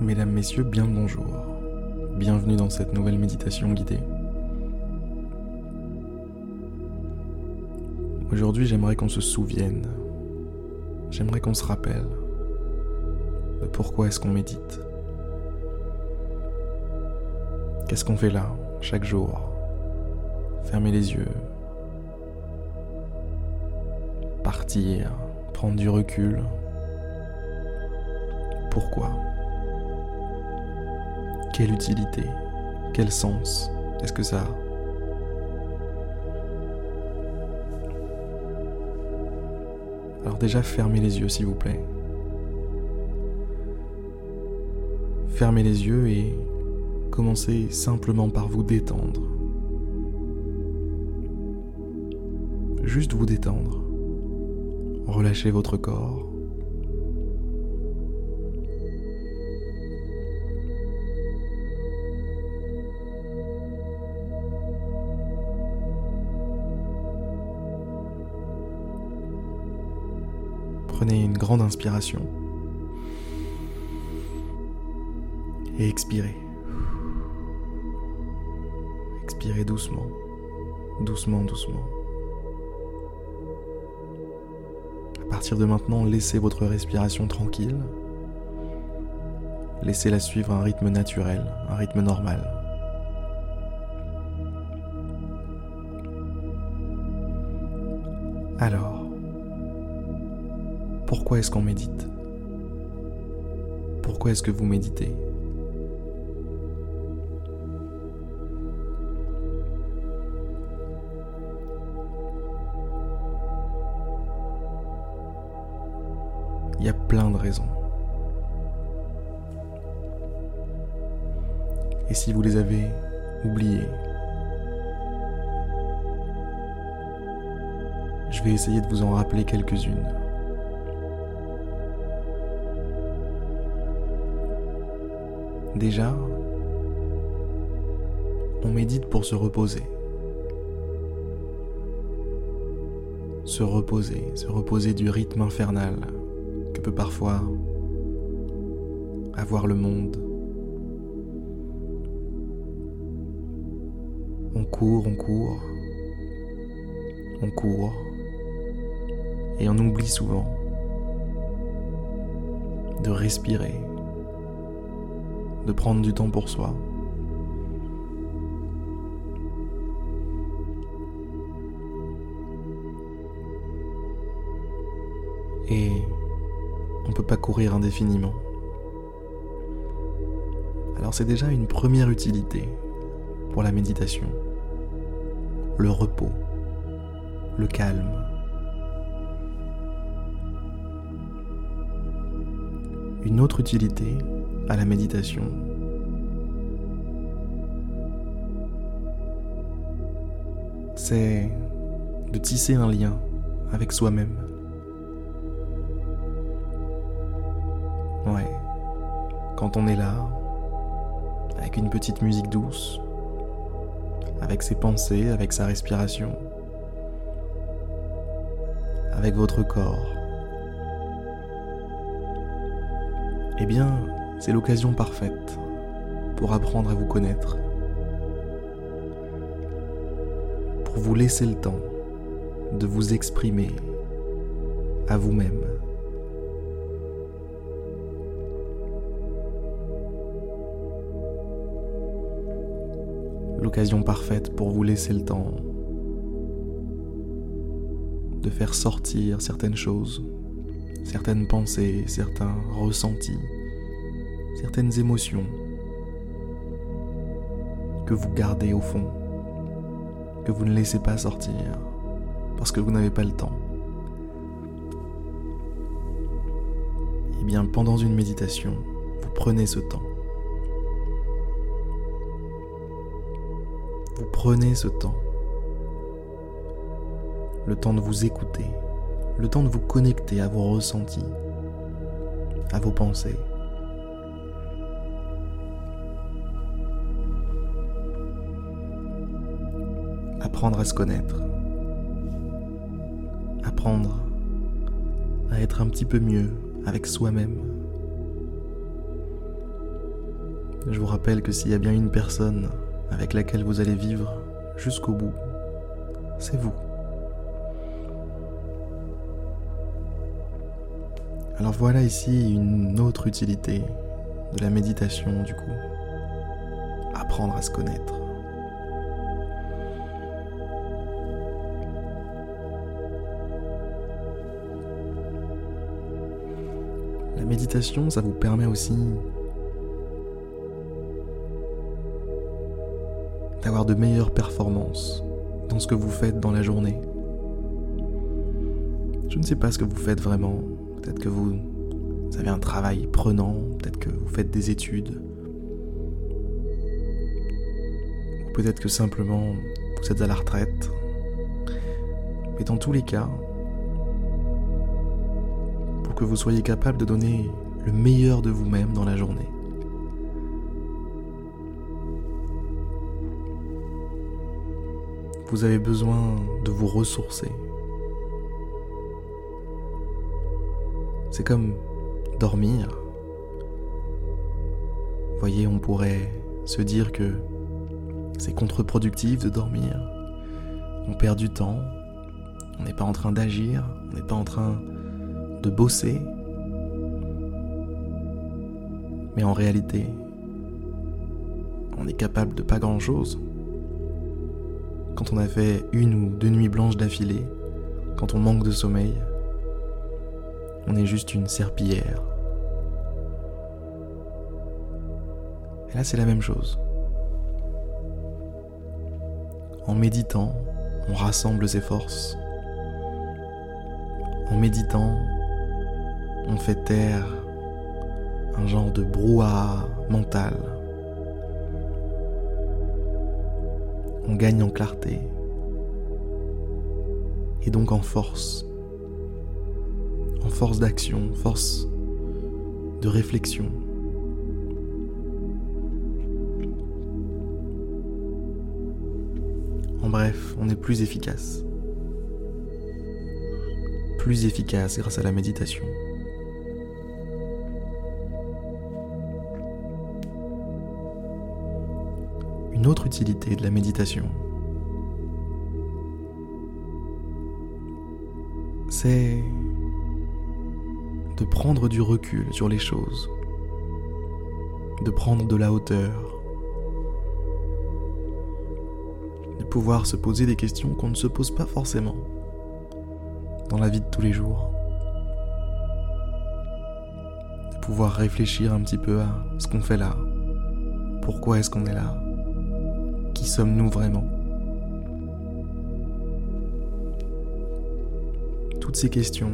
Mesdames, Messieurs, bien le bonjour. Bienvenue dans cette nouvelle méditation guidée. Aujourd'hui, j'aimerais qu'on se souvienne, j'aimerais qu'on se rappelle de pourquoi est-ce qu'on médite. Qu'est-ce qu'on fait là, chaque jour? Fermer les yeux, partir, prendre du recul. Pourquoi? Quelle utilité Quel sens est-ce que ça a? Alors déjà, fermez les yeux, s'il vous plaît. Fermez les yeux et commencez simplement par vous détendre. Juste vous détendre. Relâchez votre corps. Prenez une grande inspiration. Et expirez. Expirez doucement. Doucement, doucement. À partir de maintenant, laissez votre respiration tranquille. Laissez-la suivre un rythme naturel, un rythme normal. Alors, pourquoi est-ce qu'on médite? Pourquoi est-ce que vous méditez? Il y a plein de raisons. Et si vous les avez oubliées, je vais essayer de vous en rappeler quelques-unes. Déjà, on médite pour se reposer. Se reposer, se reposer du rythme infernal que peut parfois avoir le monde. On court, on court, on court, et on oublie souvent de respirer, de prendre du temps pour soi. Et on ne peut pas courir indéfiniment. Alors c'est déjà une première utilité pour la méditation. Le repos, le calme. Une autre utilité à la méditation, c'est de tisser un lien avec soi-même. Ouais, quand on est là, avec une petite musique douce, avec ses pensées, avec sa respiration, avec votre corps, eh bien, c'est l'occasion parfaite pour apprendre à vous connaître, pour vous laisser le temps de vous exprimer à vous-même. L'occasion parfaite pour vous laisser le temps de faire sortir certaines choses, certaines pensées, certains ressentis, certaines émotions que vous gardez au fond, que vous ne laissez pas sortir parce que vous n'avez pas le temps. Eh bien pendant une méditation, vous prenez ce temps. Vous prenez ce temps. Le temps de vous écouter, le temps de vous connecter à vos ressentis, à vos pensées. Apprendre à se connaître. Apprendre à être un petit peu mieux avec soi-même. Je vous rappelle que s'il y a bien une personne avec laquelle vous allez vivre jusqu'au bout, c'est vous. Alors voilà ici une autre utilité de la méditation du coup. Apprendre à se connaître. Méditation, ça vous permet aussi d'avoir de meilleures performances dans ce que vous faites dans la journée. Je ne sais pas ce que vous faites vraiment. Peut-être que vous, avez un travail prenant, peut-être que vous faites des études. Ou peut-être que simplement vous êtes à la retraite. Mais dans tous les cas, que vous soyez capable de donner le meilleur de vous-même dans la journée, vous avez besoin de vous ressourcer. C'est comme dormir. Voyez, on pourrait se dire que c'est contre-productif de dormir. On perd du temps. On n'est pas en train d'agir. On n'est pas en train de bosser. Mais en réalité, on est capable de pas grand-chose quand on a fait une ou deux nuits blanches d'affilée, quand on manque de sommeil, on est juste une serpillière. Et là, c'est la même chose. En méditant, on rassemble ses forces. En méditant, on fait taire un genre de brouhaha mental on gagne en clarté et donc en force, en force d'action, force de réflexion. En bref, on est plus efficace. Plus efficace grâce à la méditation. Une autre utilité de la méditation. C'est de prendre du recul sur les choses, de prendre de la hauteur, de pouvoir se poser des questions qu'on ne se pose pas forcément dans la vie de tous les jours, de pouvoir réfléchir un petit peu à ce qu'on fait là, pourquoi est-ce qu'on est là, sommes-nous vraiment Toutes ces questions,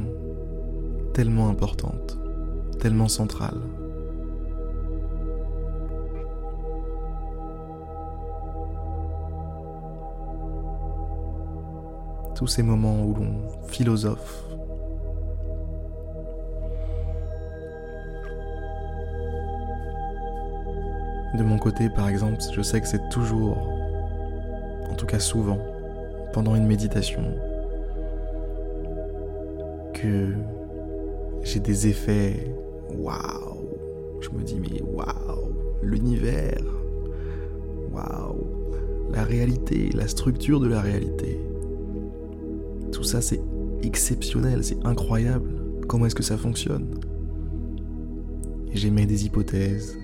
tellement importantes, tellement centrales. Tous ces moments où l'on philosophe, De mon côté, par exemple, je sais que c'est toujours tout cas souvent, pendant une méditation, que j'ai des effets waouh. Je me dis mais waouh, l'univers, waouh, la réalité, la structure de la réalité. Tout ça c'est exceptionnel, c'est incroyable. Comment est-ce que ça fonctionne? J'émets des hypothèses.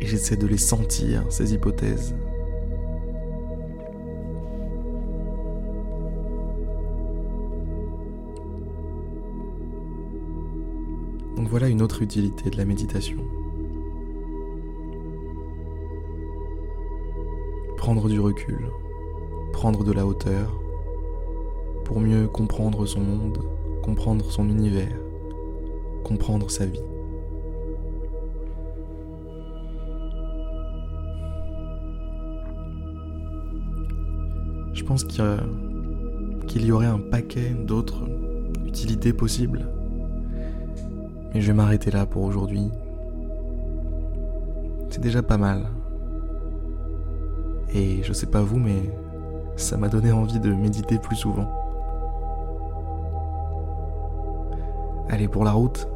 Et j'essaie de les sentir, ces hypothèses. Donc voilà une autre utilité de la méditation. Prendre du recul, prendre de la hauteur, pour mieux comprendre son monde, comprendre son univers, comprendre sa vie. Je pense qu'il y, aurait un paquet d'autres utilités possibles mais je vais m'arrêter là pour aujourd'hui. C'est déjà pas mal. Et je sais pas vous, mais ça m'a donné envie de méditer plus souvent. Allez, pour la route,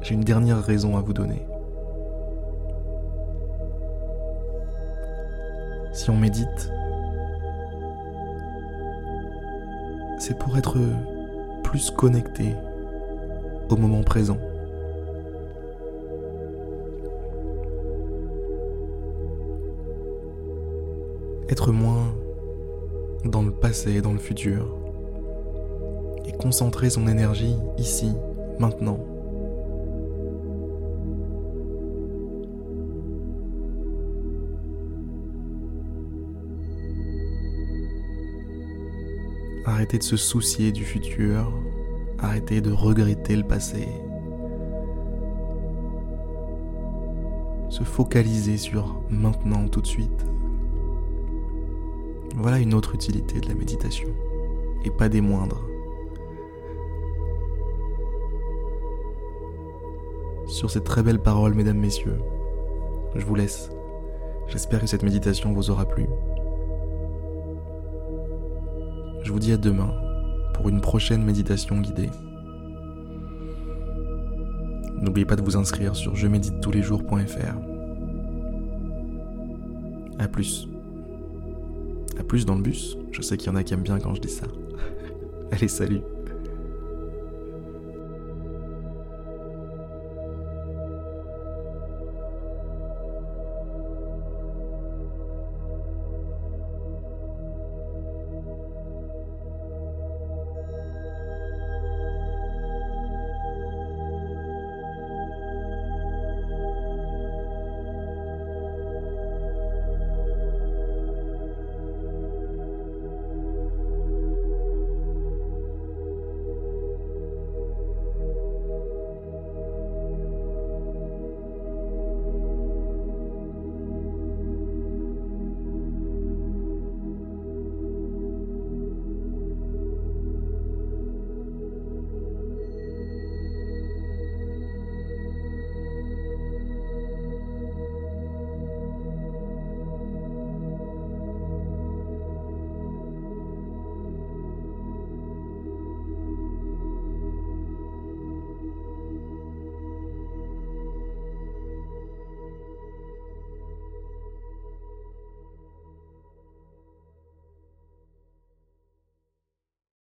j'ai une dernière raison à vous donner. Si on médite, c'est pour être plus connecté au moment présent. Être moins dans le passé et dans le futur. Et concentrer son énergie ici, maintenant. Arrêtez de se soucier du futur, arrêtez de regretter le passé. Se focaliser sur maintenant tout de suite. Voilà une autre utilité de la méditation, et pas des moindres. Sur ces très belles paroles, mesdames, messieurs, je vous laisse. J'espère que cette méditation vous aura plu. Je vous dis à demain pour une prochaine méditation guidée. N'oubliez pas de vous inscrire sur je médite tous les jours.fr. A plus. Plus dans le bus. Je sais qu'il y en a qui aiment bien quand je dis ça. Allez, salut.